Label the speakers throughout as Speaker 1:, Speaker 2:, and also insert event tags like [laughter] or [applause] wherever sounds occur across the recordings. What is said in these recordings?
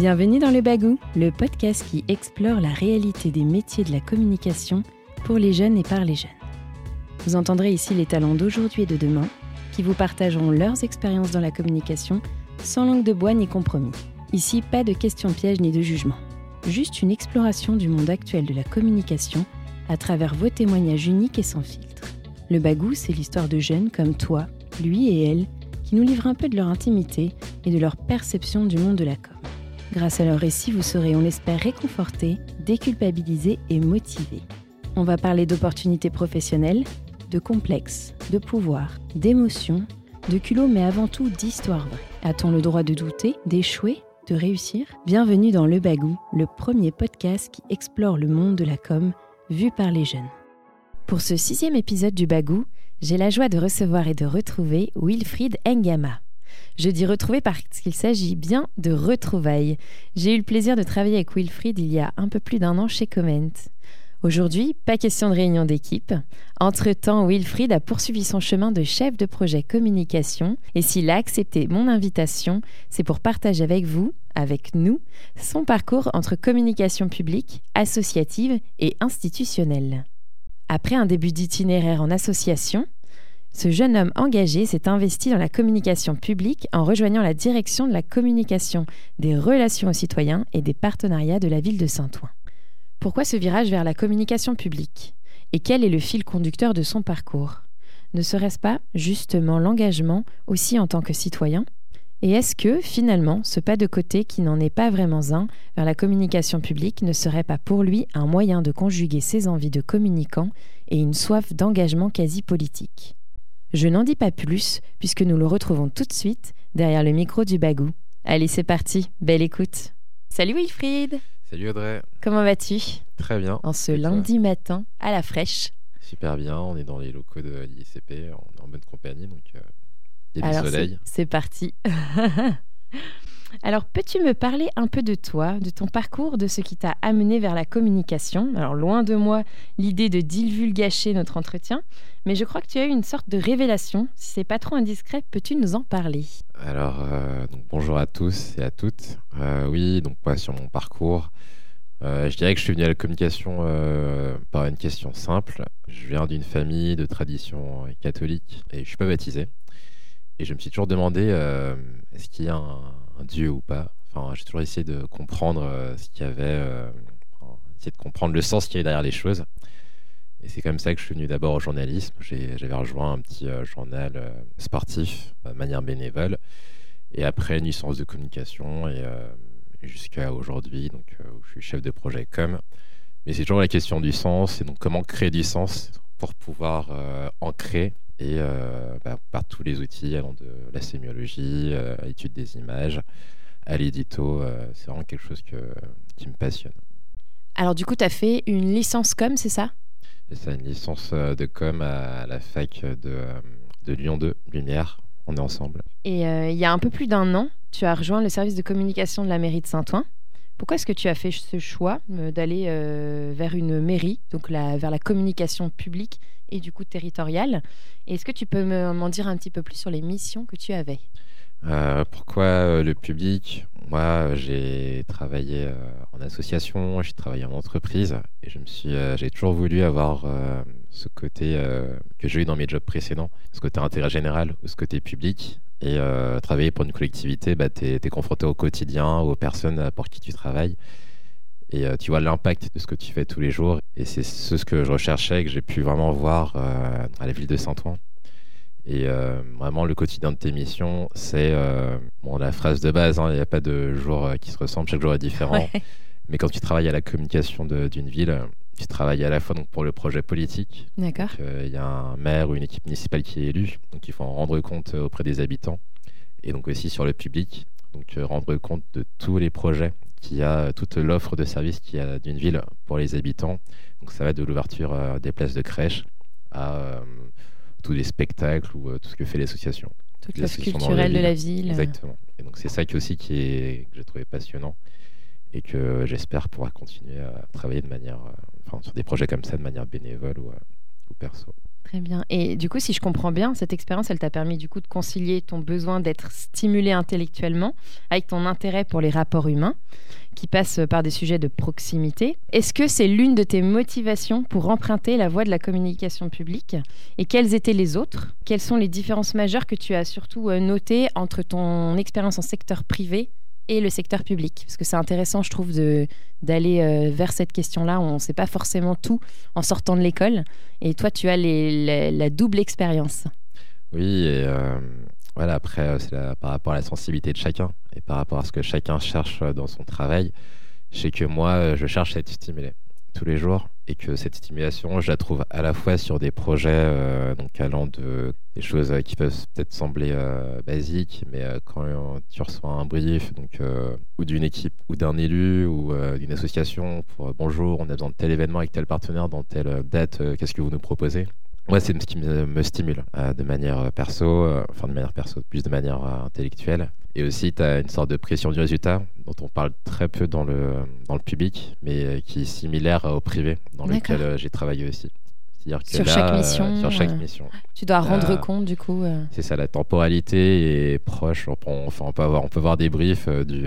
Speaker 1: Bienvenue dans Le Bagou, le podcast qui explore la réalité des métiers de la communication pour les jeunes et par les jeunes. Vous entendrez ici les talents d'aujourd'hui et de demain qui vous partageront leurs expériences dans la communication sans langue de bois ni compromis. Ici, pas de questions pièges ni de jugement. Juste une exploration du monde actuel de la communication à travers vos témoignages uniques et sans filtre. Le Bagou, c'est l'histoire de jeunes comme toi, lui et elle, qui nous livrent un peu de leur intimité et de leur perception du monde de la. Grâce à leur récit, vous serez, on l'espère, réconfortés, déculpabilisés et motivés. On va parler d'opportunités professionnelles, de complexes, de pouvoir, d'émotions, de culot, mais avant tout d'histoire vraie. A-t-on le droit de douter, d'échouer, de réussir? Bienvenue dans Le Bagou, le premier podcast qui explore le monde de la com vu par les jeunes. Pour ce sixième épisode du Bagou, j'ai la joie de recevoir et de retrouver Wilfried Engama. Je dis retrouver parce qu'il s'agit bien de retrouvailles. J'ai eu le plaisir de travailler avec Wilfried il y a un peu plus d'un an chez Comment. Aujourd'hui, pas question de réunion d'équipe. Entre-temps, Wilfried a poursuivi son chemin de chef de projet communication et s'il a accepté mon invitation, c'est pour partager avec vous, avec nous, son parcours entre communication publique, associative et institutionnelle. Après un début d'itinéraire en association, ce jeune homme engagé s'est investi dans la communication publique en rejoignant la direction de la communication, des relations aux citoyens et des partenariats de la ville de Saint-Ouen. Pourquoi ce virage vers la communication publique? Et quel est le fil conducteur de son parcours? Ne serait-ce pas justement l'engagement aussi en tant que citoyen? Et est-ce que finalement ce pas de côté qui n'en est pas vraiment un vers la communication publique ne serait pas pour lui un moyen de conjuguer ses envies de communicant et une soif d'engagement quasi politique? Je n'en dis pas plus puisque nous le retrouvons tout de suite derrière le micro du bagou. Allez c'est parti, belle écoute Salut Wilfried
Speaker 2: Salut Audrey.
Speaker 1: Comment vas-tu?
Speaker 2: Très bien.
Speaker 1: En ce lundi matin, à la fraîche.
Speaker 2: Super bien, on est dans les locaux de l'ICP, on est en bonne compagnie, donc euh, il y a
Speaker 1: Alors,
Speaker 2: du soleil.
Speaker 1: C'est parti. [laughs] Alors, peux-tu me parler un peu de toi, de ton parcours, de ce qui t'a amené vers la communication? Alors, loin de moi l'idée de divulgacher notre entretien, mais je crois que tu as eu une sorte de révélation. Si c'est pas trop indiscret, peux-tu nous en parler?
Speaker 2: Alors, euh, bonjour à tous et à toutes. Euh, oui, donc moi, sur mon parcours, euh, je dirais que je suis venu à la communication par une question simple. Je viens d'une famille de tradition catholique et je suis pas baptisé. Et je me suis toujours demandé, est-ce qu'il y a un, Dieu ou pas Enfin, j'ai toujours essayé de comprendre euh, ce qu'il y avait, euh, essayer de comprendre le sens qu'il y avait derrière les choses. Et c'est comme ça que je suis venu d'abord au journalisme. J'avais rejoint un petit euh, journal sportif de manière bénévole. Et après, une licence de communication et, jusqu'à aujourd'hui, donc où je suis chef de projet com. Mais c'est toujours la question du sens et donc comment créer du sens pour pouvoir en créer et euh, bah, par tous les outils allant de la sémiologie, euh, à l'étude des images, à l'édito. euh, c'est vraiment quelque chose que, qui me passionne.
Speaker 1: Alors, du coup, tu as fait une licence com, c'est ça?
Speaker 2: C'est une licence de com à la fac de, de Lyon 2, Lumière. On est ensemble.
Speaker 1: Et euh, il y a un peu plus d'un an, tu as rejoint le service de communication de la mairie de Saint-Ouen. Pourquoi est-ce que tu as fait ce choix d'aller euh, vers une mairie, donc la- vers la communication publique et du coup territoriale Et Est-ce que tu peux me- m'en dire un petit peu plus sur les missions que tu avais?
Speaker 2: Euh, pourquoi euh, le public? Moi, j'ai travaillé euh, en association, j'ai travaillé en entreprise et je me suis, j'ai toujours voulu avoir ce côté que j'ai eu dans mes jobs précédents, ce côté intérêt général ou ce côté public. Et travailler pour une collectivité, bah, tu es, confronté au quotidien, aux personnes pour qui tu travailles. Et euh, tu vois l'impact de ce que tu fais tous les jours. Et c'est ce que je recherchais, que j'ai pu vraiment voir euh, à la ville de Saint-Ouen. Et euh, vraiment, le quotidien de tes missions, c'est euh, bon, la phrase de base, hein, il n'y a pas de jour euh, qui se ressemble, chaque jour est différent.
Speaker 1: Ouais.
Speaker 2: Mais quand tu travailles à la communication d'une ville, euh, tu travailles à la fois donc, pour le projet politique.
Speaker 1: D'accord.
Speaker 2: Euh, Il y a un maire ou une équipe municipale qui est élue, donc il faut en rendre compte euh, auprès des habitants. Et donc aussi sur le public, donc euh, rendre compte de tous les projets qu'il y a, euh, toute l'offre de services qu'il y a d'une ville pour les habitants. Donc ça va de l'ouverture euh, des places de crèche à euh, tous les spectacles ou tout ce que fait l'association.
Speaker 1: Toute
Speaker 2: les
Speaker 1: l'offre culturelle de la
Speaker 2: ville. Exactement. Et donc c'est ça qui aussi qui est, que j'ai trouvé passionnant et que j'espère pouvoir continuer à travailler de manière, enfin sur des projets comme ça de manière bénévole ou, ou perso.
Speaker 1: Très bien. Et du coup, si je comprends bien, cette expérience, elle t'a permis du coup de concilier ton besoin d'être stimulé intellectuellement avec ton intérêt pour les rapports humains, qui passent par des sujets de proximité. Est-ce que c'est l'une de tes motivations pour emprunter la voie de la communication publique Et quelles étaient les autres? Quelles sont les différences majeures que tu as surtout euh, notées entre ton expérience en secteur privé et le secteur public Parce que c'est intéressant, je trouve, d'aller euh, vers cette question-là. On ne sait pas forcément tout en sortant de l'école. Et toi, tu as la double expérience.
Speaker 2: Oui, et euh, voilà, après, euh, c'est par rapport à la sensibilité de chacun et par rapport à ce que chacun cherche dans son travail. Je sais que moi, je cherche à être stimulé tous les jours et que cette stimulation, je la trouve à la fois sur des projets euh, donc allant de des choses qui peuvent peut-être sembler euh, basiques, mais euh, quand tu reçois un brief donc ou d'une équipe ou d'un élu ou d'une association pour bonjour, on a besoin de tel événement avec tel partenaire dans telle date, qu'est-ce que vous nous proposez? Moi, c'est ce qui me, stimule euh, de manière euh, perso, euh, enfin de manière perso, plus de manière intellectuelle. Et aussi, tu as une sorte de pression du résultat dont on parle très peu dans le, dans le public, mais qui est similaire au privé, dans lequel j'ai travaillé aussi.
Speaker 1: Que sur, chaque mission,
Speaker 2: sur chaque mission.
Speaker 1: Tu dois rendre compte du coup.
Speaker 2: C'est ça, la temporalité est proche. On, enfin, on, peut, avoir, on peut voir des briefs du,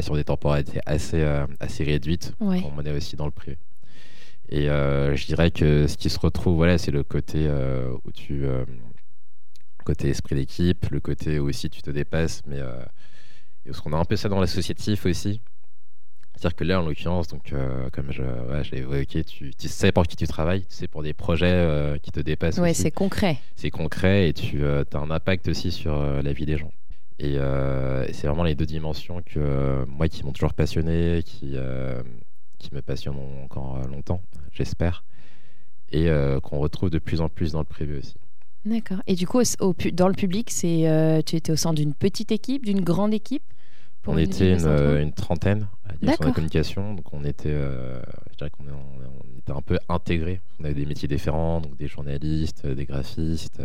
Speaker 2: sur des temporalités assez, assez réduites. Ouais. On est aussi dans le privé. Et euh, je dirais que ce qui se retrouve, voilà, c'est le côté euh, où tu. Euh, côté esprit d'équipe, le côté où aussi tu te dépasses, mais. parce qu'on a un peu ça dans l'associatif aussi. C'est-à-dire que là, en l'occurrence, donc, comme je, ouais, je l'ai évoqué, tu, tu, sais pour qui tu travailles, tu sais pour des projets qui te dépassent.
Speaker 1: Oui, c'est concret.
Speaker 2: C'est concret et tu as un impact aussi sur la vie des gens. Et, et c'est vraiment les deux dimensions que moi qui m'ont toujours passionné, qui, qui me passionneront encore longtemps, j'espère, et euh, qu'on retrouve de plus en plus dans le privé aussi.
Speaker 1: D'accord. Et du coup, au, dans le public, c'est, euh, tu étais au sein d'une petite équipe, d'une grande équipe
Speaker 2: On était une, euh, une, trentaine à la direction de la communication, donc on était, je dirais qu'on on était un peu intégrés. On avait des métiers différents, donc des journalistes, des graphistes,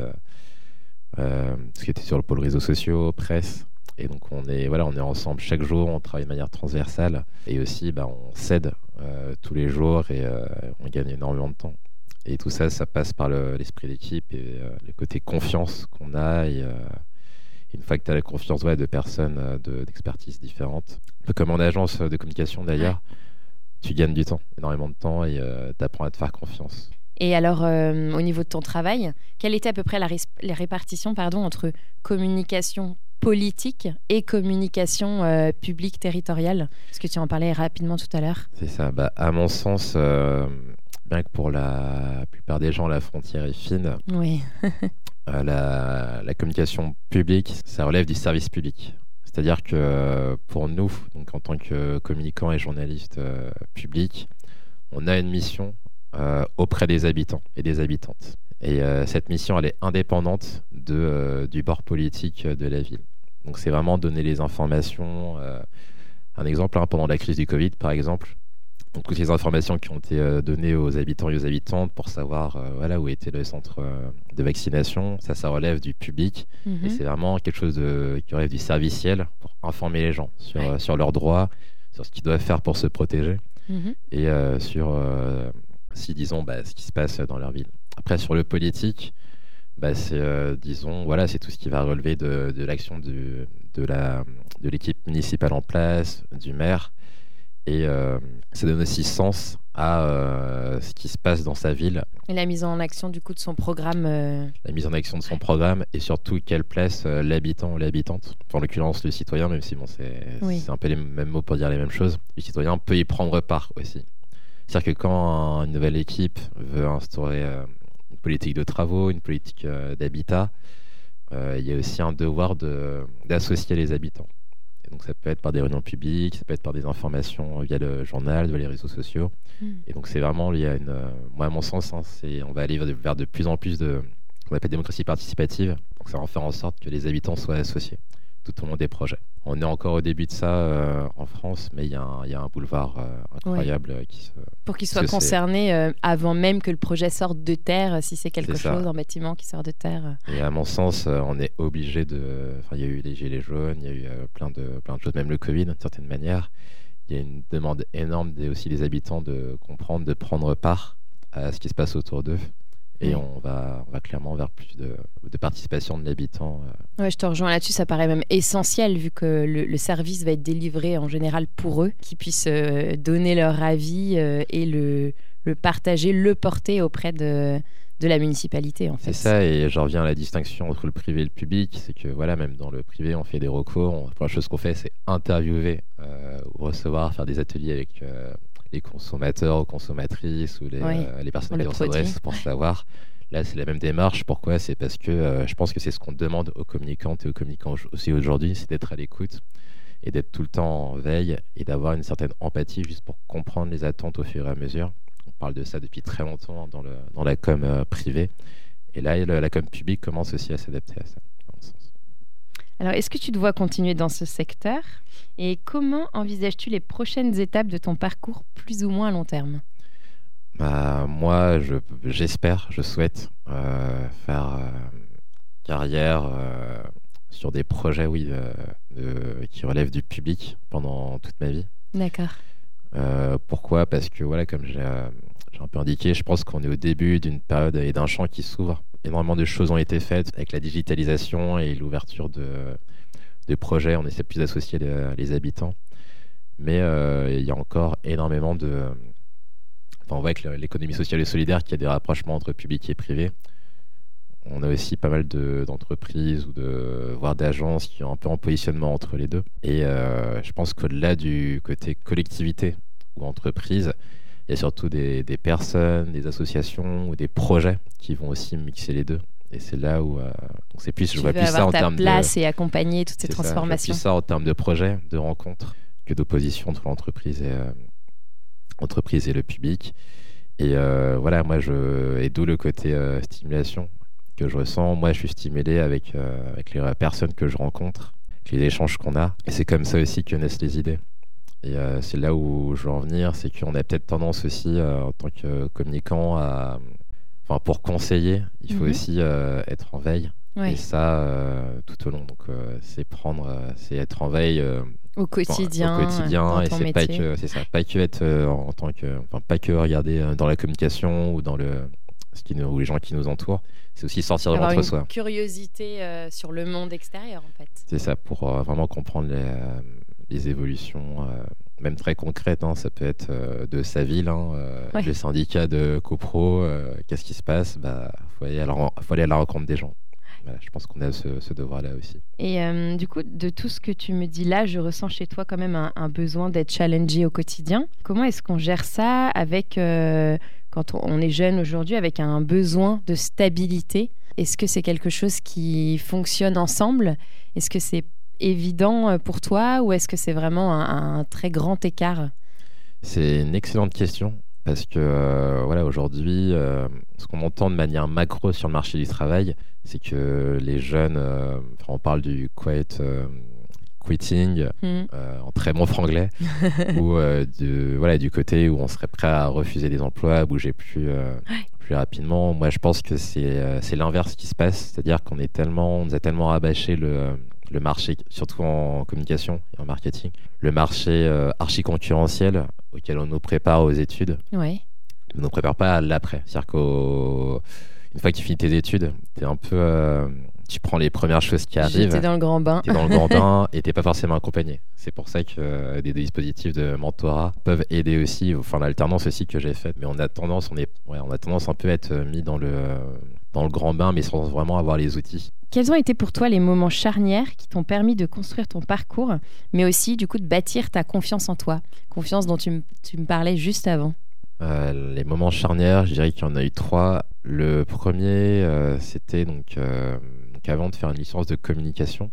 Speaker 2: ce qui était sur le pôle réseaux sociaux, presse. Et donc on est, voilà, on est ensemble chaque jour, on travaille de manière transversale et aussi bah, on s'aide euh, tous les jours et euh, on gagne énormément de temps. Et tout ça, ça passe par l'esprit d'équipe et euh, le côté confiance qu'on a. Et, une fois que tu as la confiance de personnes d'expertise différentes, un peu comme en agence de communication d'ailleurs, tu gagnes du temps, énormément de temps et tu apprends à te faire confiance.
Speaker 1: Et alors, au niveau de ton travail, quelle était à peu près la, la répartition pardon, entre communication politique et communication euh, publique territoriale Parce que tu en parlais rapidement tout à l'heure?
Speaker 2: C'est ça. Bah, à mon sens, euh, bien que pour la plupart des gens, la frontière est fine.
Speaker 1: Oui. [laughs]
Speaker 2: Euh, la, communication publique, ça relève du service public. C'est-à-dire que pour nous, donc en tant que communicants et journalistes publics, on a une mission auprès des habitants et des habitantes. Et cette mission, elle est indépendante de, du bord politique de la ville. Donc c'est vraiment donner les informations. Euh, un exemple, hein, pendant la crise du Covid, par exemple, donc toutes les informations qui ont été euh, données aux habitants et aux habitantes pour savoir euh, voilà, où était le centre de vaccination, ça, ça relève du public. Et mhm. c'est vraiment quelque chose de, qui relève du serviciel pour informer les gens sur, sur leurs droits, sur ce qu'ils doivent faire pour se protéger mhm. et sur, si disons, bah, ce qui se passe dans leur ville. Après, sur le politique, bah, c'est, euh, disons, voilà, c'est tout ce qui va relever de, de l'action de, la, de l'équipe municipale en place, du maire. Et euh, ça donne aussi sens à euh, ce qui se passe dans sa ville.
Speaker 1: Et la mise en action du coup de son programme.
Speaker 2: La mise en action de son programme et surtout quelle place l'habitant ou l'habitante, en l'occurrence le citoyen, même si bon, c'est, c'est un peu les mêmes mots pour dire les mêmes choses, le citoyen peut y prendre part aussi. C'est-à-dire que quand une nouvelle équipe veut instaurer politique de travaux, une politique euh, d'habitat, euh, il y a aussi un devoir d'associer les habitants. donc ça peut être par des réunions publiques, ça peut être par des informations via le journal, via les réseaux sociaux. Hmm. Et donc c'est vraiment, il y a une, euh, moi à mon sens, hein, on va aller vers de, plus en plus de qu'on appelle démocratie participative. Donc ça va faire en sorte que les habitants soient associés tout au long des projets. On est encore au début de ça euh, en France, mais il y, a un boulevard euh, incroyable euh, qui se...
Speaker 1: Pour qu'ils soient concernés avant même que le projet sorte de terre, si c'est quelque chose, un bâtiment qui sort de terre.
Speaker 2: Et à mon sens, on est obligé de... Enfin, il y a eu les gilets jaunes, il y a eu plein, de, plein de choses, même le Covid d'une certaine manière. Il y a une demande énorme des, aussi des habitants de comprendre, de prendre part à ce qui se passe autour d'eux Et on, va, on va clairement vers plus de, de participation de l'habitant.
Speaker 1: Ouais, je te rejoins là-dessus, ça paraît même essentiel vu que le, service va être délivré en général pour eux, qu'ils puissent donner leur avis et le, le partager, le porter auprès de, de la municipalité. En
Speaker 2: fait. C'est ça, et j'en reviens à la distinction entre le privé et le public. C'est que voilà, même dans le privé, on fait des recours. la première chose qu'on fait, c'est interviewer euh, recevoir, faire des ateliers avec euh, les consommateurs ou consommatrices ou les, euh, les personnes qui s'adressent pour savoir. Là, c'est la même démarche. Pourquoi? C'est parce que je pense que c'est ce qu'on demande aux communicants et aux communicants aussi aujourd'hui, c'est d'être à l'écoute et d'être tout le temps en veille et d'avoir une certaine empathie juste pour comprendre les attentes au fur et à mesure parle de ça depuis très longtemps dans, le, dans la com euh, privée. Et là, la com publique commence aussi à s'adapter à ça.
Speaker 1: Alors, est-ce que tu dois continuer dans ce secteur Et comment envisages-tu les prochaines étapes de ton parcours plus ou moins à long terme?
Speaker 2: Bah, Moi, j'espère, je, souhaite euh, faire euh, carrière sur des projets oui, qui relèvent du public pendant toute ma vie.
Speaker 1: D'accord.
Speaker 2: pourquoi? Parce que, voilà, comme j'ai un peu indiqué, je pense qu'on est au début d'une période et d'un champ qui s'ouvre. Énormément de choses ont été faites avec la digitalisation et l'ouverture de, projets. On essaie plus d'associer les, habitants. Mais euh, il y a encore énormément de. Enfin, on voit que l'économie sociale et solidaire, qu'il y a des rapprochements entre public et privé. On a aussi pas mal d'entreprises ou de, voire d'agences qui ont un peu en positionnement entre les deux. Et euh, je pense qu'au-delà du côté collectivité ou entreprise, il y a surtout des, personnes, des associations ou des projets qui vont aussi mixer les deux. Et c'est là où euh, c'est plus
Speaker 1: je vois plus ça en termes place et accompagner toutes ces transformations.
Speaker 2: C'est ça en termes de projets, de rencontres que d'opposition entre l'entreprise et euh, entreprise et le public. Et euh, voilà, moi je et d'où le côté stimulation que je ressens. Moi, je suis stimulé avec avec les personnes que je rencontre, avec les échanges qu'on a. Et c'est comme ça aussi que naissent les idées. Et euh, c'est là où je veux en venir, c'est qu'on a peut-être tendance aussi, euh, en tant que communicant, à, enfin, pour conseiller, il faut mhm. aussi euh, être en veille. Et ça, tout au long. Donc, c'est prendre, c'est être en veille
Speaker 1: au quotidien.
Speaker 2: Au quotidien, et c'est pas que, c'est ça, pas que être en tant que, enfin, pas que regarder dans la communication ou dans le, ce qui nous, ou les gens qui nous entourent. C'est aussi sortir de l'entre-soi.
Speaker 1: Une curiosité sur le monde extérieur, en fait.
Speaker 2: C'est ça, pour vraiment comprendre les les évolutions, euh, même très concrètes. Hein. ça peut être euh, de sa ville, hein, euh, le syndicat de copro, qu'est-ce qui se passe? Il bah, faut, aller à la, faut aller à la rencontre des gens. je pense qu'on a ce, devoir-là aussi.
Speaker 1: Et du coup, de tout ce que tu me dis là, je ressens chez toi quand même un, besoin d'être challengé au quotidien. Comment est-ce qu'on gère ça avec, quand on est jeune aujourd'hui, avec un besoin de stabilité? Est-ce que c'est quelque chose qui fonctionne ensemble? Est-ce que c'est évident euh, pour toi ou est-ce que c'est vraiment un, très grand écart?
Speaker 2: C'est une excellente question parce que euh, voilà aujourd'hui, euh, ce qu'on entend de manière macro sur le marché du travail, c'est que les jeunes, on parle du quiet quitting hmm. en très bon franglais, [laughs] ou du, voilà, du côté où on serait prêt à refuser des emplois, à bouger plus, plus rapidement. Moi, je pense que c'est l'inverse qui se passe, c'est-à-dire qu'on est tellement, on nous a tellement rabâché le, le marché, surtout en communication et en marketing, le marché euh, archi-concurrentiel auquel on nous prépare aux études.
Speaker 1: Ouais.
Speaker 2: On ne nous prépare pas à l'après. C'est-à-dire qu'une fois que tu finis tes études, tu es un peu. Euh, tu prends les premières choses qui arrivent.
Speaker 1: Tu es dans le grand bain.
Speaker 2: Tu es dans le grand bain [laughs] et tu pas forcément accompagné. C'est pour ça que euh, des, dispositifs de mentorat peuvent aider aussi. Enfin, l'alternance aussi que j'ai faite. Mais on a tendance, on est, ouais, on a tendance un peu à être mis dans le, dans le grand bain, mais sans vraiment avoir les outils.
Speaker 1: Quels ont été pour toi les moments charnières qui t'ont permis de construire ton parcours, mais aussi du coup de bâtir ta confiance en toi, confiance dont tu, me parlais juste avant
Speaker 2: euh, Les moments charnières, je dirais qu'il y en a eu trois. Le premier, euh, c'était donc, euh, donc, avant de faire une licence de communication.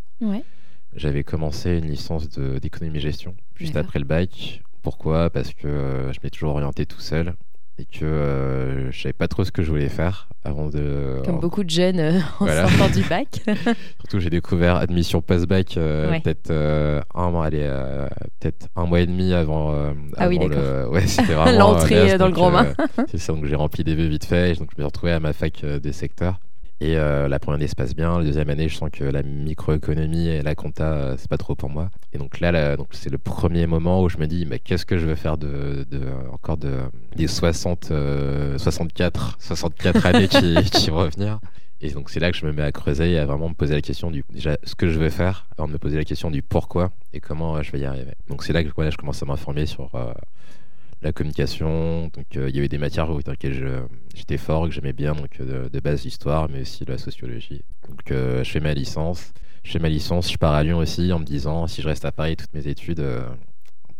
Speaker 2: J'avais commencé une licence d'économie-gestion juste après le bac. Pourquoi? Parce que je m'ai toujours orienté tout seul et que euh, je savais pas trop ce que je voulais faire avant de.
Speaker 1: Comme beaucoup de jeunes euh, en sortant du [laughs] bac.
Speaker 2: Surtout, j'ai découvert admission post-bac euh, peut-être un, allez, peut-être un mois et demi avant.
Speaker 1: ah oui,
Speaker 2: d'accord. [laughs] Ouais, c'était vraiment
Speaker 1: l'entrée dans le grand bain.
Speaker 2: c'est ça, donc j'ai rempli des vœux vite fait, donc je me suis retrouvé à ma fac des secteurs. Et la première année se passe bien. La deuxième année, je sens que la microéconomie et la compta, c'est pas trop pour moi. Et donc là, donc c'est le premier moment où je me dis, mais qu'est-ce que je veux faire de, encore de, des 60, 64, 64 années qui, [laughs] qui vont revenir et donc c'est là que je me mets à creuser et à vraiment me poser la question du déjà ce que je veux faire avant de me poser la question du pourquoi et comment euh, je vais y arriver. Donc c'est là que je commence à m'informer sur euh, la communication. Donc euh, il y avait des matières dans lesquelles j'étais fort, que j'aimais bien, donc de, base l'histoire, mais aussi la sociologie. Donc je fais ma licence. Je fais ma licence, je pars à Lyon aussi en me disant si je reste à Paris toutes mes études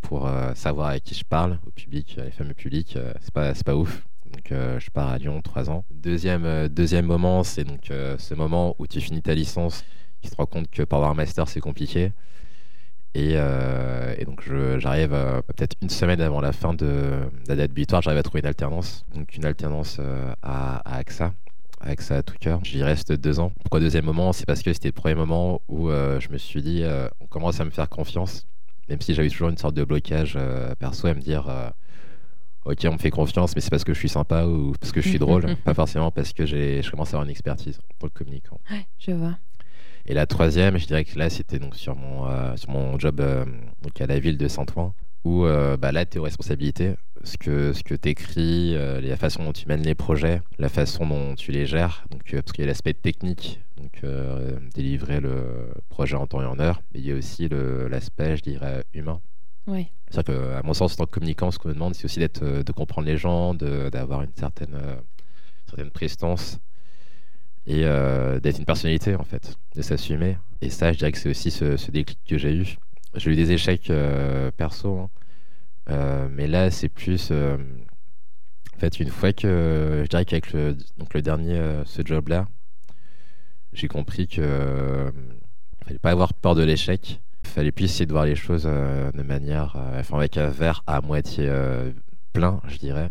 Speaker 2: pour savoir avec qui je parle, au public, les fameux publics, c'est pas, pas ouf. Donc euh, je pars à Lyon, trois ans. Deuxième, euh, deuxième moment, c'est donc euh, ce moment où tu finis ta licence, tu te rends compte que pour avoir un master, c'est compliqué. Et, donc j'arrive peut-être une semaine avant la fin de, la date butoir, j'arrive à trouver une alternance. Donc une alternance à, à AXA AXA à tout cœur. J'y reste deux ans. Pourquoi deuxième moment? C'est parce que c'était le premier moment où je me suis dit, on commence à me faire confiance, même si j'avais toujours une sorte de blocage perso à me dire, ok, on me fait confiance, mais c'est parce que je suis sympa ou parce que je suis [laughs] drôle, pas forcément parce que je commence à avoir une expertise pour le communicant.
Speaker 1: Ouais, je vois.
Speaker 2: Et la troisième, je dirais que là, c'était donc sur mon, euh, sur mon job euh, donc à la ville de Saint-Ouen, où euh, bah, là, tu es aux responsabilités. Ce que, ce que tu écris, la façon dont tu mènes les projets, la façon dont tu les gères. Donc, parce qu'il y a l'aspect technique, donc délivrer le projet en temps et en heure, mais il y a aussi l'aspect, je dirais, humain. C'est-à-dire qu'à mon sens, en tant que communicant, ce qu'on me demande, c'est aussi d'être, de comprendre les gens, d'avoir une certaine, euh, certaine prestance et euh, d'être une personnalité, en fait, de s'assumer. Et ça, je dirais que c'est aussi ce, déclic que j'ai eu. J'ai eu des échecs perso, hein. mais là, c'est plus. en fait, une fois que. Je dirais qu'avec le, donc le dernier, ce job-là, j'ai compris que. fallait pas avoir peur de l'échec il fallait plus essayer de voir les choses euh, de manière, euh, enfin avec un verre à moitié euh, plein, je dirais,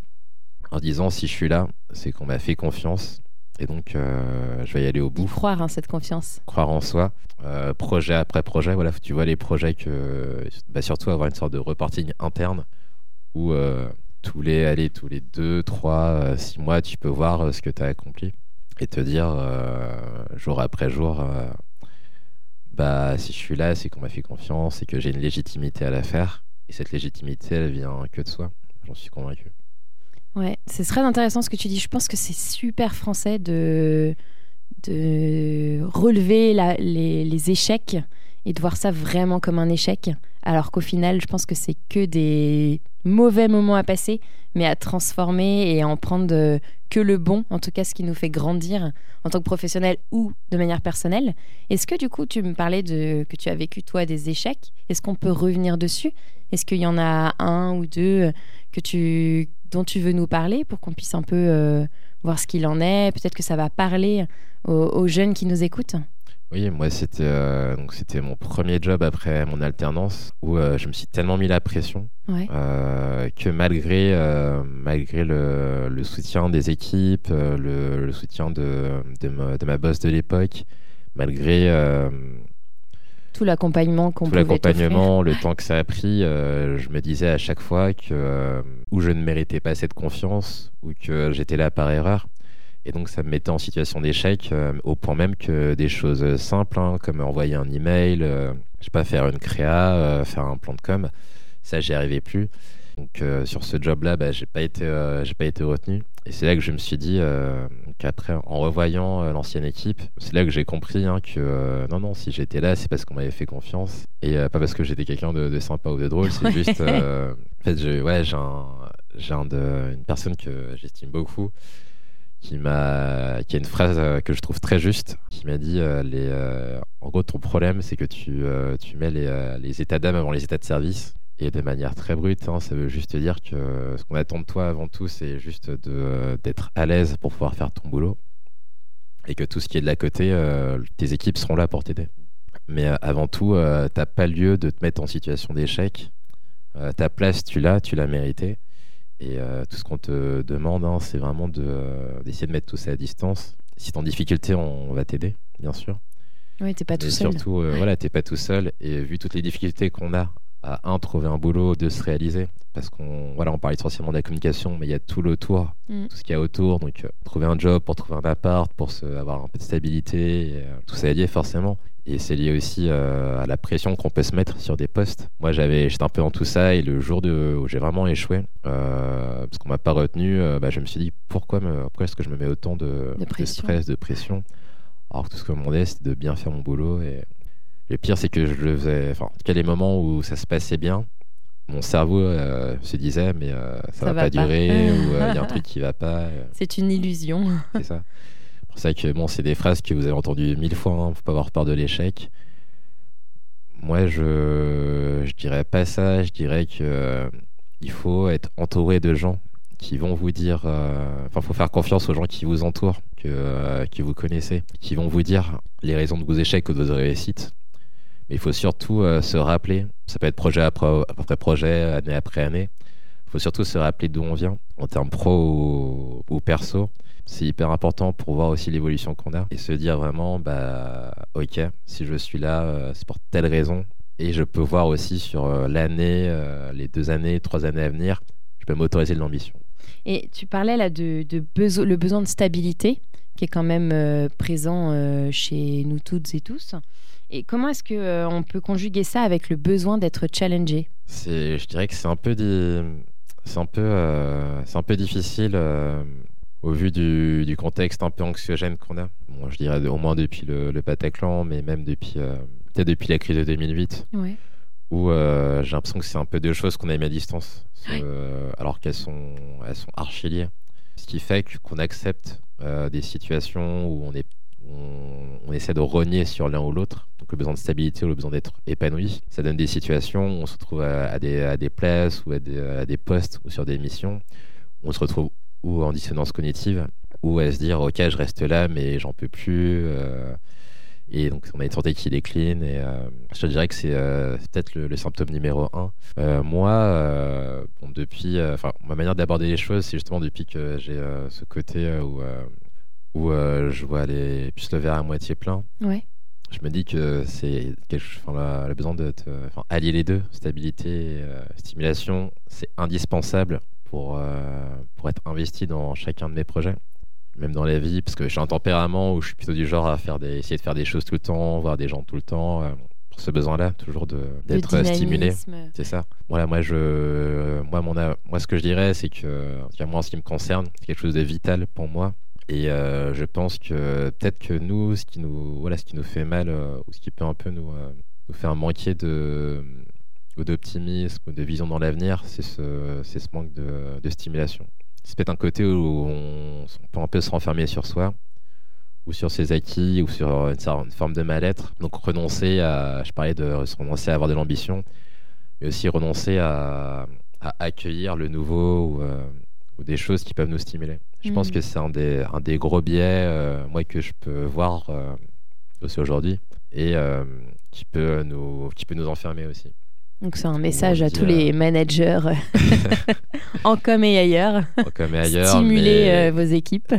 Speaker 2: en disant si je suis là, c'est qu'on m'a fait confiance et donc je vais y aller au bout.
Speaker 1: Croire en cette confiance.
Speaker 2: Croire en soi, projet après projet. Voilà, tu vois les projets que, bah, surtout avoir une sorte de reporting interne où tous les, allez, tous les deux, trois, six mois, tu peux voir ce que tu as accompli et te dire jour après jour bah, si je suis là, c'est qu'on m'a fait confiance et que j'ai une légitimité à la faire. Et cette légitimité, elle vient que de soi. J'en suis convaincu.
Speaker 1: Ouais, c'est très intéressant ce que tu dis. Je pense que c'est super français de, de relever les, les, échecs et de voir ça vraiment comme un échec. Alors qu'au final, je pense que c'est que des mauvais moments à passer, mais à transformer et à en prendre que le bon, en tout cas ce qui nous fait grandir en tant que professionnel ou de manière personnelle. Est-ce que du coup, tu me parlais de que tu as vécu toi des échecs? Est-ce qu'on peut revenir dessus? Est-ce qu'il y en a un ou deux que tu, dont tu veux nous parler pour qu'on puisse un peu euh, voir ce qu'il en est? Peut-être que ça va parler aux jeunes qui nous écoutent
Speaker 2: oui, moi c'était euh, donc c'était mon premier job après mon alternance où euh, je me suis tellement mis la pression euh, que malgré malgré le, le, soutien des équipes, le, le soutien de, de, ma, de ma boss de l'époque, malgré
Speaker 1: tout l'accompagnement qu'on
Speaker 2: tout l'accompagnement, le temps que ça a pris, je me disais à chaque fois que ou je ne méritais pas cette confiance ou que j'étais là par erreur. Et donc, ça me mettait en situation d'échec, euh, au point même que des choses simples, hein, comme envoyer un email, euh, je sais pas, faire une créa, euh, faire un plan de com, ça, j'y arrivais plus. Donc, sur ce job-là, bah, j'ai pas été, j'ai pas été retenu. Et c'est là que je me suis dit qu'après, en revoyant l'ancienne équipe, c'est là que j'ai compris hein, que non, non, si j'étais là, c'est parce qu'on m'avait fait confiance et pas parce que j'étais quelqu'un de, sympa ou de drôle. C'est juste, [laughs] en fait, j'ai ouais, j'ai un, un une personne que j'estime beaucoup qui m'a qui a une phrase euh, que je trouve très juste qui m'a dit euh, les euh, en gros ton problème c'est que tu, tu mets les, les états d'âme avant les états de service. Et de manière très brute hein, ça veut juste dire que ce qu'on attend de toi avant tout c'est juste de d'être à l'aise pour pouvoir faire ton boulot. Et que tout ce qui est de la côté tes équipes seront là pour t'aider. Mais avant tout t'as pas lieu de te mettre en situation d'échec. Ta place tu l'as tu l'as méritée et euh, tout ce qu'on te demande, hein, c'est vraiment euh, d'essayer de, mettre tout ça à distance. Si t'es en difficulté, on, va t'aider, bien sûr.
Speaker 1: Oui, t'es pas tout seul.
Speaker 2: Surtout, euh, voilà, t'es pas tout seul. Et vu toutes les difficultés qu'on a à un trouver un boulot, deux se réaliser parce qu'on voilà, on parle essentiellement de la communication, mais il y a tout l'autour, mm. tout ce qu'il y a autour. Donc, euh, trouver un job pour trouver un appart, pour se, avoir un peu de stabilité, tout ça est lié forcément. Et c'est lié aussi euh, à la pression qu'on peut se mettre sur des postes. Moi, j'avais, j'étais un peu dans tout ça, et le jour de, où j'ai vraiment échoué, parce qu'on m'a pas retenu, bah, je me suis dit pourquoi, me, pourquoi est-ce que je me mets autant de, de, stress, de pression, alors que tout ce que je me demandais, c'était de bien faire mon boulot. Et le pire, c'est que je le faisais. Enfin, en tout cas, les moments où ça se passait bien, mon cerveau euh, se disait mais euh, ça, va, pas, durer [laughs] ou euh, il y a un truc qui va pas.
Speaker 1: C'est une illusion.
Speaker 2: c'est ça. C'est ça que bon, c'est des phrases que vous avez entendues mille fois. Hein, faut pas avoir peur de l'échec. Moi, je je dirais pas ça. Je dirais que il faut être entouré de gens qui vont vous dire. Enfin, faut faire confiance aux gens qui vous entourent, que qui vous connaissez, qui vont vous dire les raisons de vos échecs ou de vos réussites mais il faut surtout euh, se rappeler, ça peut être projet après, projet, année après année, il faut surtout se rappeler d'où on vient, en termes pro ou, perso. C'est hyper important pour voir aussi l'évolution qu'on a et se dire vraiment, bah, ok, si je suis là, euh, c'est pour telle raison. Et je peux voir aussi sur euh, l'année, les deux années, trois années à venir, je peux m'autoriser de l'ambition.
Speaker 1: Et tu parlais là de, de le besoin de stabilité qui est quand même présent chez nous toutes et tous. Et comment est-ce qu'on euh, on peut conjuguer ça avec le besoin d'être challengé?
Speaker 2: Je dirais que c'est un peu, c'est un peu, euh, c'est un peu difficile euh, au vu du, du, contexte un peu anxiogène qu'on a. Bon, je dirais au moins depuis le, le Bataclan, mais même depuis, peut-être depuis la crise de 2008. Où j'ai l'impression que c'est un peu deux choses qu'on a mis à distance, alors qu'elles sont, elles sont archi liées. Ce qui fait qu'on accepte des situations où on est on, essaie de rogner sur l'un ou l'autre, donc le besoin de stabilité ou le besoin d'être épanoui. Ça donne des situations où on se retrouve à, des, places ou à des, postes ou sur des missions, où on se retrouve ou en dissonance cognitive, ou à se dire ok je reste là mais j'en peux plus. Euh, et donc on a une santé qui décline et euh, je te dirais que c'est euh, peut-être le, symptôme numéro un. moi, depuis, enfin ma manière d'aborder les choses, c'est justement depuis que j'ai ce côté où où euh, je vois les, plus le verre à moitié plein.
Speaker 1: Ouais.
Speaker 2: Je me dis que c'est enfin, le besoin de enfin, allier les deux, stabilité et euh, stimulation, c'est indispensable pour, euh, pour être investi dans chacun de mes projets, même dans la vie, parce que j'ai un tempérament où je suis plutôt du genre à faire des, essayer de faire des choses tout le temps, voir des gens tout le temps. pour ce besoin-là, toujours d'être stimulé. C'est ça. Voilà, moi, je, moi, mon, moi, ce que je dirais, c'est que, moi, en ce qui me concerne, c'est quelque chose de vital pour moi et euh, je pense que peut-être que nous, ce qui nous, voilà, ce qui nous fait mal, euh, ou ce qui peut un peu nous, euh, nous faire manquer de, d'optimisme ou de vision dans l'avenir, c'est ce, manque de, de stimulation. C'est peut-être un côté où on, peut un peu se renfermer sur soi, ou sur ses acquis, ou sur une, forme de mal-être. Donc renoncer à, je parlais de renoncer à avoir de l'ambition, mais aussi renoncer à, à accueillir le nouveau ou, ou des choses qui peuvent nous stimuler. Je pense mm. que c'est un des, un des gros biais, euh, moi, que je peux voir euh, aussi aujourd'hui et euh, qui, peut nous, qui peut nous enfermer aussi.
Speaker 1: Donc c'est un message à tous les managers [laughs] [laughs] en com et ailleurs.
Speaker 2: En com et ailleurs.
Speaker 1: Stimuler vos équipes.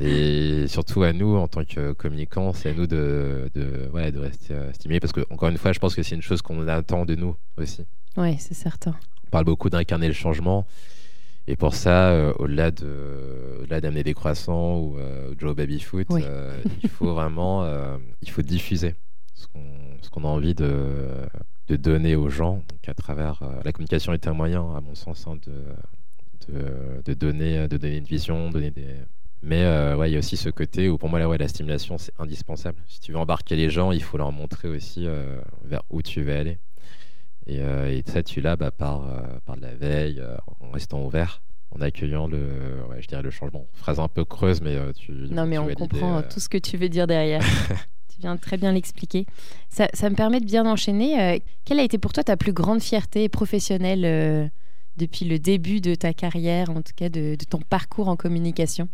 Speaker 2: Et surtout à nous, en tant que communicants, c'est à nous de, de, ouais, de rester stimulés parce que, encore une fois, je pense que c'est une chose qu'on attend de nous aussi.
Speaker 1: Oui, c'est certain.
Speaker 2: On parle beaucoup d'incarner le changement. Et pour ça, euh, au-delà de, d'amener des croissants ou euh, Joe Babyfoot, euh, il faut vraiment, il faut diffuser ce qu'on, a envie de, de, donner aux gens. Donc à travers la communication est un moyen, à mon sens, hein, de, de, de, donner, de donner une vision, donner des. Mais ouais, il y a aussi ce côté où pour moi, là, ouais, la stimulation, c'est indispensable. Si tu veux embarquer les gens, il faut leur montrer aussi vers où tu veux aller. Et, euh, et ça, tu l'as bah, par, euh, par de la veille, euh, en restant ouvert, en accueillant le, ouais, je dirais le changement. Phrase un peu creuse, mais tu.
Speaker 1: Non, mais on comprend tout ce que tu veux dire derrière. [laughs] tu viens très bien l'expliquer. Ça, ça, me permet de bien enchaîner. quelle a été pour toi ta plus grande fierté professionnelle depuis le début de ta carrière, en tout cas de, de ton parcours en communication?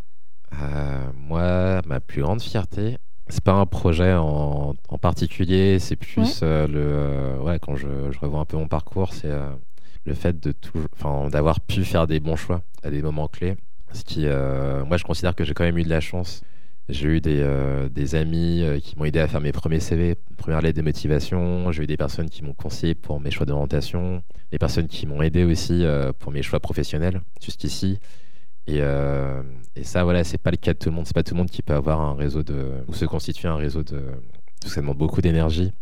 Speaker 2: Moi, ma plus grande fierté, c'est pas un projet en, particulier, c'est plus euh, le euh, ouais quand je, revois un peu mon parcours, c'est euh, le fait de d'avoir pu faire des bons choix à des moments clés. Ce qui, moi, je considère que j'ai quand même eu de la chance J'ai eu des, euh, amis euh, qui m'ont aidé à faire mes premiers CV, première lettre de motivation. J'ai eu des personnes qui m'ont conseillé pour mes choix d'orientation, des personnes qui m'ont aidé aussi euh, pour mes choix professionnels jusqu'ici. Et, et ça, voilà, c'est pas le cas de tout le monde. C'est pas tout le monde qui peut avoir un réseau de ou se constituer un réseau de. Ça demande beaucoup d'énergie.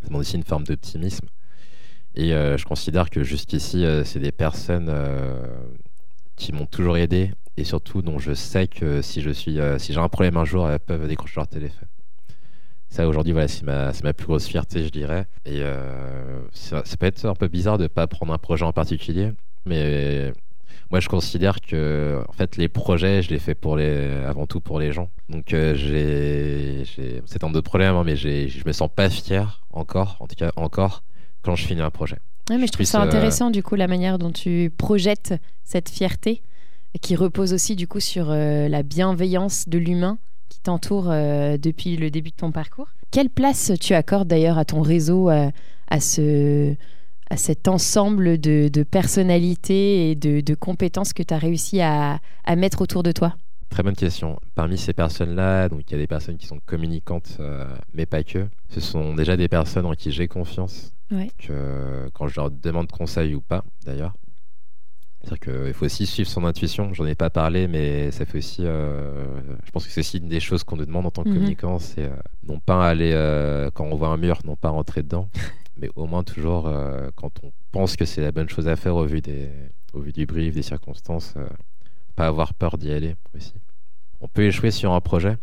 Speaker 2: Ça demande aussi une forme d'optimisme. Et je considère que jusqu'ici, c'est des personnes qui m'ont toujours aidé et surtout dont je sais que si je suis euh, si j'ai un problème un jour elles peuvent décrocher leur téléphone. Ça aujourd'hui voilà c'est ma ma plus grosse fierté je dirais. Et euh, ça, peut être un peu bizarre de pas prendre un projet en particulier mais moi je considère que en fait les projets je les fais pour les avant tout pour les gens. Donc euh, j'ai c'est un autre problème hein, mais j'ai je me sens pas fier encore en tout cas encore quand je finis un projet.
Speaker 1: Oui, mais je trouve ça intéressant du coup la manière dont tu projettes cette fierté qui repose aussi du coup sur euh, la bienveillance de l'humain qui t'entoure euh, depuis le début de ton parcours. Quelle place tu accordes d'ailleurs à ton réseau, euh, à, ce, à cet ensemble de, de personnalités et de, de compétences que tu as réussi à, à, mettre autour de toi?
Speaker 2: Très bonne question. Parmi ces personnes-là, donc il y a des personnes qui sont communicantes, mais pas que. Ce sont déjà des personnes en qui j'ai confiance. Que, quand je leur demande conseil ou pas, d'ailleurs, c'est-à-dire qu'il faut aussi suivre son intuition. J'en ai pas parlé, mais ça fait aussi. Euh, je pense que c'est aussi une des choses qu'on nous demande en tant que mhm. communicant c'est euh, non pas aller, euh, quand on voit un mur, non pas rentrer dedans, [laughs] mais au moins toujours, quand on pense que c'est la bonne chose à faire au vu, des, au vu du brief, des circonstances, pas avoir peur d'y aller aussi. On peut échouer sur un projet,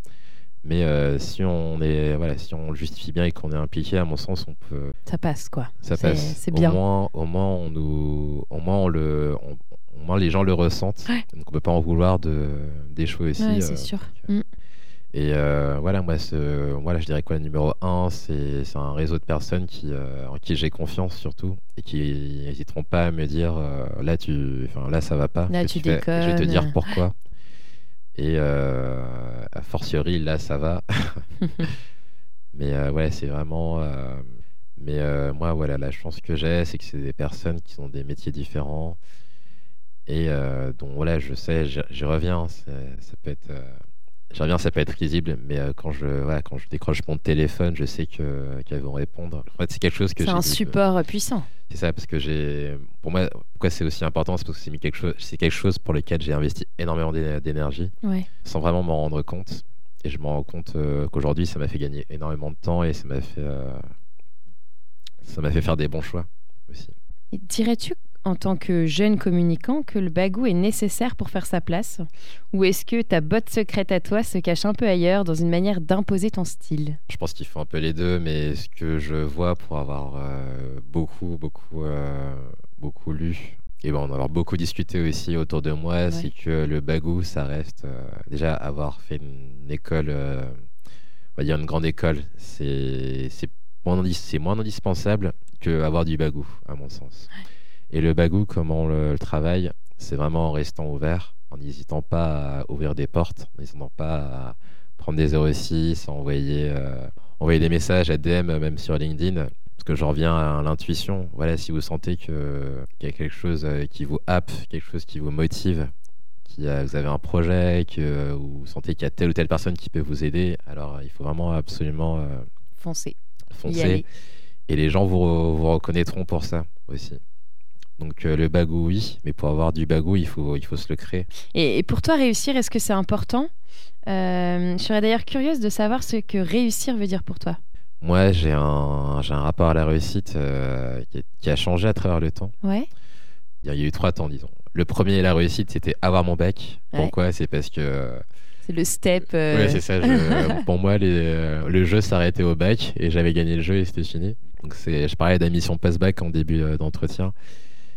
Speaker 2: mais si on est voilà, si on le justifie bien et qu'on est impliqué, à mon sens, on peut.
Speaker 1: Ça passe quoi.
Speaker 2: Ça passe. C'est bien. Au moins, au moins, on nous, au moins, on le, au moins les gens le ressentent. Donc on peut pas en vouloir de d'échouer aussi.
Speaker 1: Ouais, c'est euh, sûr. Euh, mm.
Speaker 2: Et euh, voilà, moi, ce, voilà, je dirais quoi, le numéro un, c'est un réseau de personnes qui, en qui j'ai confiance surtout et qui n'hésiteront pas à me dire là, tu, là, ça va pas.
Speaker 1: Là, tu,
Speaker 2: je vais te dire pourquoi. Et a fortiori, là, ça va. [laughs] mais ouais, c'est vraiment. mais moi, voilà, la chance que j'ai, c'est que c'est des personnes qui ont des métiers différents, et euh, donc voilà, je sais, j'y reviens, ça peut être, euh, j'y reviens, ça peut être risible, mais euh, quand je, voilà, quand je décroche mon téléphone, je sais que qu'elles vont répondre. En fait, c'est quelque chose que
Speaker 1: c'est un support puissant.
Speaker 2: C'est ça, parce que j'ai, pour moi, pourquoi c'est aussi important, c'est parce que c'est quelque chose, c'est quelque chose pour lequel j'ai investi énormément d'énergie, sans vraiment m'en rendre compte. Et je me rends compte qu'aujourd'hui, ça m'a fait gagner énormément de temps et ça m'a fait, ça m'a fait faire des bons choix aussi.
Speaker 1: Dirais-tu en tant que jeune communicant que le bagou est nécessaire pour faire sa place? Ou est-ce que ta botte secrète à toi se cache un peu ailleurs dans une manière d'imposer ton style?
Speaker 2: Je pense qu'il faut un peu les deux, mais ce que je vois pour avoir euh, beaucoup, beaucoup, euh, beaucoup lu et bon, en avoir beaucoup discuté aussi autour de moi, c'est que le bagou, ça reste euh, déjà avoir fait une école, on va dire une grande école, c'est moins, moins indispensable que avoir du bagou, à mon sens. Et le bagou, comment on le, travaille, c'est vraiment en restant ouvert, en n'hésitant pas à ouvrir des portes, en n'hésitant pas à prendre des 06, à envoyer, euh, envoyer des messages à DM, même sur LinkedIn. Parce que je reviens à l'intuition. Voilà, si vous sentez qu'il y a quelque chose euh, qui vous happe, quelque chose qui vous motive, qui vous avez un projet, que vous sentez qu'il y a telle ou telle personne qui peut vous aider, alors il faut vraiment absolument euh,
Speaker 1: foncer.
Speaker 2: Foncer. Et les gens vous, vous reconnaîtront pour ça aussi. Donc euh, le bagou, oui, mais pour avoir du bagou, il faut, il faut se le créer.
Speaker 1: Et, pour toi, réussir, est-ce que c'est important? Euh, Je serais d'ailleurs curieuse de savoir ce que réussir veut dire pour toi.
Speaker 2: Moi, j'ai un, j'ai un rapport à la réussite euh, qui, a changé à travers le temps.
Speaker 1: Ouais.
Speaker 2: Il y a eu trois temps, disons. Le premier, la réussite, c'était avoir mon bac. Pourquoi? C'est parce que...
Speaker 1: C'est le step.
Speaker 2: Oui, c'est ça. [laughs] pour moi, les, le jeu s'arrêtait au bac et j'avais gagné le jeu et c'était fini. Donc je parlais d'admission post-bac en début d'entretien.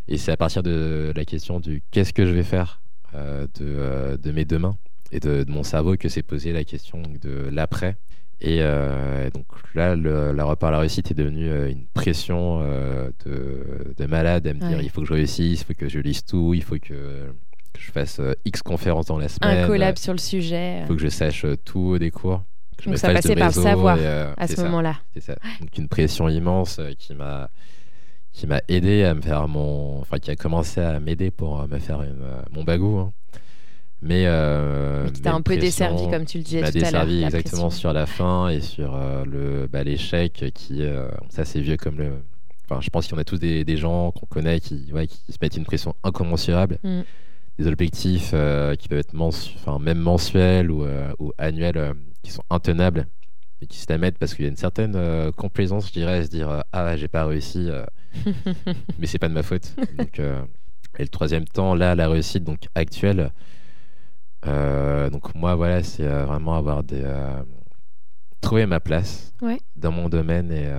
Speaker 2: Et c'est à partir de la question du qu'est-ce que je vais faire euh, de, euh, de, mes deux mains et de, mon cerveau que s'est posé la question de l'après. Et euh, donc là, le, la repas à la réussite est devenu une pression de, de, malade à me dire il faut que je réussisse, il faut que je lise tout, il faut que, je fasse X conférences dans la semaine.
Speaker 1: Un collab sur le sujet.
Speaker 2: Il faut que je sache tout des cours.
Speaker 1: Que donc ça passait par le savoir à ce moment-là.
Speaker 2: C'est ça. Donc une pression immense qui m'a qui m'a aidé à me faire mon. Enfin, qui a commencé à m'aider pour euh, me faire une, euh, mon bagou. Hein. Mais, euh,
Speaker 1: qui t'a un peu desservi, comme tu le disais tout à l'heure.
Speaker 2: desservi exactement sur la fin et sur le bah, l'échec qui, ça c'est vieux comme le. Enfin, je pense en a tous des, des gens qu'on connaît qui, ouais, qui se mettent une pression incommensurable. Mm. Des objectifs qui peuvent être enfin, même mensuels ou, ou annuels qui sont intenables et qui se la mettent parce qu'il y a une certaine euh, complaisance, je dirais, à se dire euh, Ah, j'ai pas réussi, euh, [laughs] mais c'est pas de ma faute. [laughs] Donc, et le troisième temps, là, la réussite donc actuelle. donc, moi, voilà, c'est vraiment avoir des. trouver ma place dans mon domaine et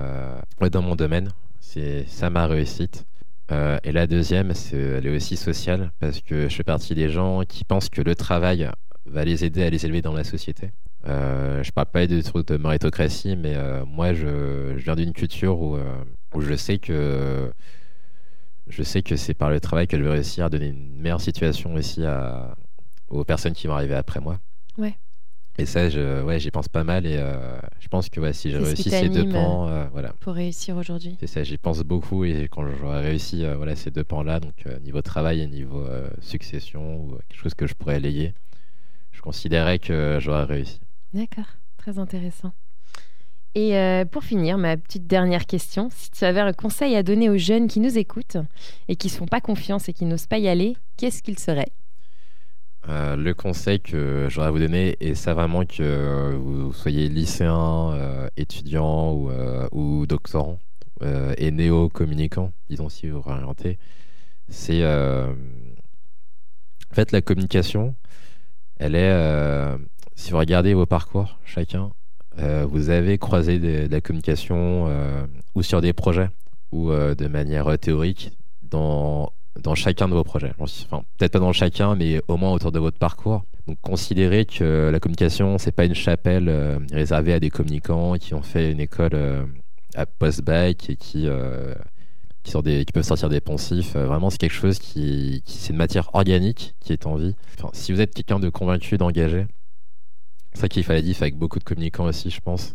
Speaker 2: ouais, dans mon domaine. C'est ça ma réussite. et la deuxième, c'est, elle est aussi sociale parce que je fais partie des gens qui pensent que le travail va les aider à les élever dans la société. Euh, je parle pas de trucs de méritocratie, mais euh, moi, je, je, viens d'une culture où, euh, où, je sais que je sais que c'est par le travail que je vais réussir à donner une meilleure situation aussi à, aux personnes qui vont arriver après moi.
Speaker 1: Ouais.
Speaker 2: Et ça, je, ouais, j'y pense pas mal et euh, je pense que ouais, si j'ai réussi ces deux pans, voilà.
Speaker 1: Pour réussir aujourd'hui.
Speaker 2: C'est ça, j'y pense beaucoup et quand j'aurai réussi voilà, ces deux pans-là, donc niveau travail et niveau succession ou quelque chose que je pourrais alléguer, je considérais que j'aurais réussi.
Speaker 1: D'accord, très intéressant. Et euh, pour finir, ma petite dernière question, si tu avais un conseil à donner aux jeunes qui nous écoutent et qui ne se font pas confiance et qui n'osent pas y aller, qu'est-ce qu'il serait
Speaker 2: euh, le conseil que j'aurais à vous donner, et ça vraiment que vous soyez lycéen, euh, étudiant ou, doctorant et néo-communicant, disons si vous orientez, c'est en fait la communication, elle est si vous regardez vos parcours, chacun, euh, vous avez croisé de, la communication euh, ou sur des projets ou euh, de manière théorique dans, dans chacun de vos projets. Enfin, peut-être pas dans chacun, mais au moins autour de votre parcours. Donc considérez que la communication, c'est pas une chapelle réservée à des communicants qui ont fait une école à post-bac et qui, qui, peuvent sortir des poncifs. vraiment, c'est quelque chose qui, qui c'est une matière organique qui est en vie. Enfin, si vous êtes quelqu'un de convaincu, d'engagé, c'est ça qu'il fallait dire avec beaucoup de communicants aussi, je pense.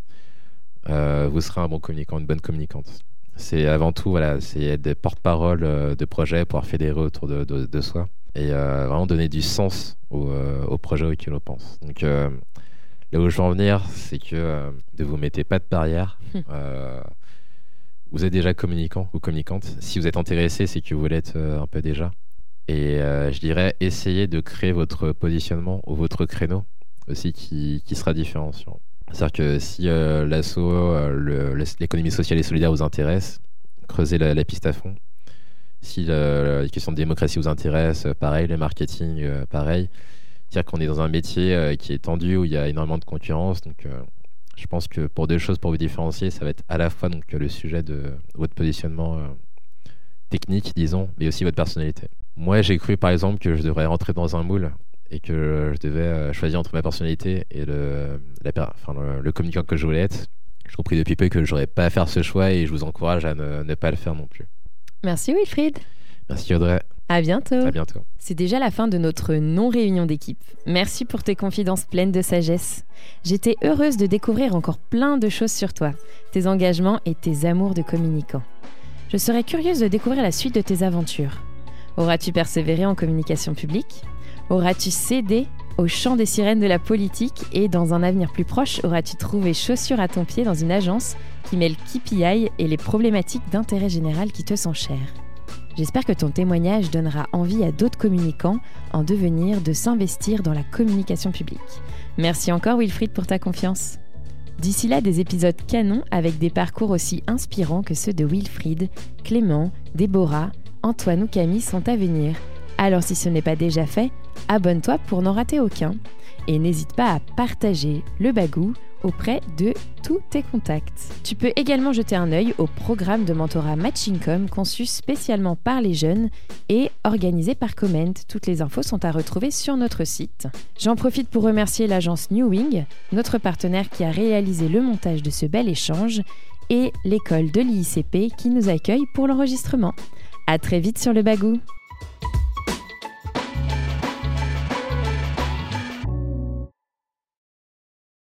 Speaker 2: Euh, vous serez un bon communicant, une bonne communicante. C'est avant tout, voilà, c'est être des porte-parole euh, de projets, pouvoir fédérer autour de, de, soi et euh, vraiment donner du sens au, au projet auquel on pense. Donc là où je veux en venir, c'est que ne vous mettez pas de barrière. [laughs] vous êtes déjà communicant ou communicante. Si vous êtes intéressé, c'est que vous l'êtes un peu déjà. Et je dirais, essayez de créer votre positionnement ou votre créneau aussi qui, qui sera différenciant. C'est-à-dire que si euh, l'assaut, euh, l'économie sociale et solidaire vous intéresse, creusez la, piste à fond. Si la, question de démocratie vous intéresse, euh, pareil, le marketing, pareil. C'est-à-dire qu'on est dans un métier qui est tendu, où il y a énormément de concurrence. Donc, je pense que pour deux choses, pour vous différencier, ça va être à la fois donc, le sujet de votre positionnement technique, disons, mais aussi votre personnalité. Moi, j'ai cru, par exemple, que je devrais rentrer dans un moule et que je devais euh, choisir entre ma personnalité et le, enfin, le, communicant que je voulais être. Je compris depuis peu que j'aurais pas à faire ce choix et je vous encourage à ne, pas le faire non plus.
Speaker 1: Merci Wilfried.
Speaker 2: Merci Audrey.
Speaker 1: À bientôt.
Speaker 2: À bientôt.
Speaker 1: C'est déjà la fin de notre non-réunion d'équipe. Merci pour tes confidences pleines de sagesse. J'étais heureuse de découvrir encore plein de choses sur toi, tes engagements et tes amours de communicant. Je serais curieuse de découvrir la suite de tes aventures. Auras-tu persévéré en communication publique? Auras-tu cédé au chant des sirènes de la politique et dans un avenir plus proche, auras-tu trouvé chaussure à ton pied dans une agence qui mêle KPI et les problématiques d'intérêt général qui te sont chères? J'espère que ton témoignage donnera envie à d'autres communicants en devenir de s'investir dans la communication publique. Merci encore Wilfried pour ta confiance. D'ici là, des épisodes canons avec des parcours aussi inspirants que ceux de Wilfried, Clément, Déborah, Antoine ou Camille sont à venir. Alors si ce n'est pas déjà fait, abonne-toi pour n'en rater aucun et n'hésite pas à partager le bagou auprès de tous tes contacts. Tu peux également jeter un œil au programme de mentorat Matchingcom conçu spécialement par les jeunes et organisé par Comment. Toutes les infos sont à retrouver sur notre site. J'en profite pour remercier l'agence New Wing, notre partenaire qui a réalisé le montage de ce bel échange, et l'école de l'ICP qui nous accueille pour l'enregistrement. À très vite sur le bagou.